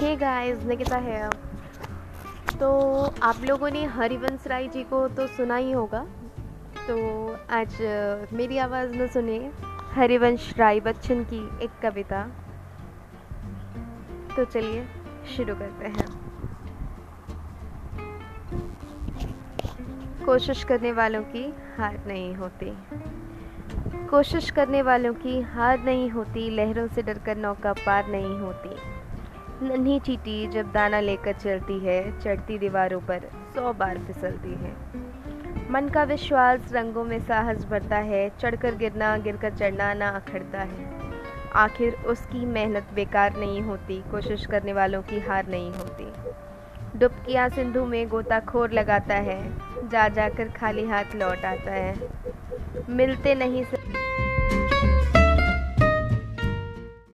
Hey guys Nikita है तो आप लोगों ने हरिवंश राय जी को तो सुना ही होगा। तो आज मेरी आवाज़ में सुनिए हरिवंश राय बच्चन की एक कविता। तो चलिए, शुरू करते हैं। कोशिश करने वालों की हार नहीं होती। कोशिश करने वालों की हार नहीं होती, लहरों से डरकर नौका पार नहीं होती। नन्ही चीटी, जब दाना लेकर चलती है, चढ़ती दीवारों पर, सौ बार फिसलती है। मन का विश्वास रंगों में साहस भरता है, चढ़कर गिरना, गिरकर चढ़ना ना अखड़ता है। आखिर उसकी मेहनत बेकार नहीं होती, कोशिश करने वालों की हार नहीं होती। डुबकियाँ सिंधु में गोताखोर लगाता है जा जाकर खाली हाथ लौट आता है। मिलते नहीं से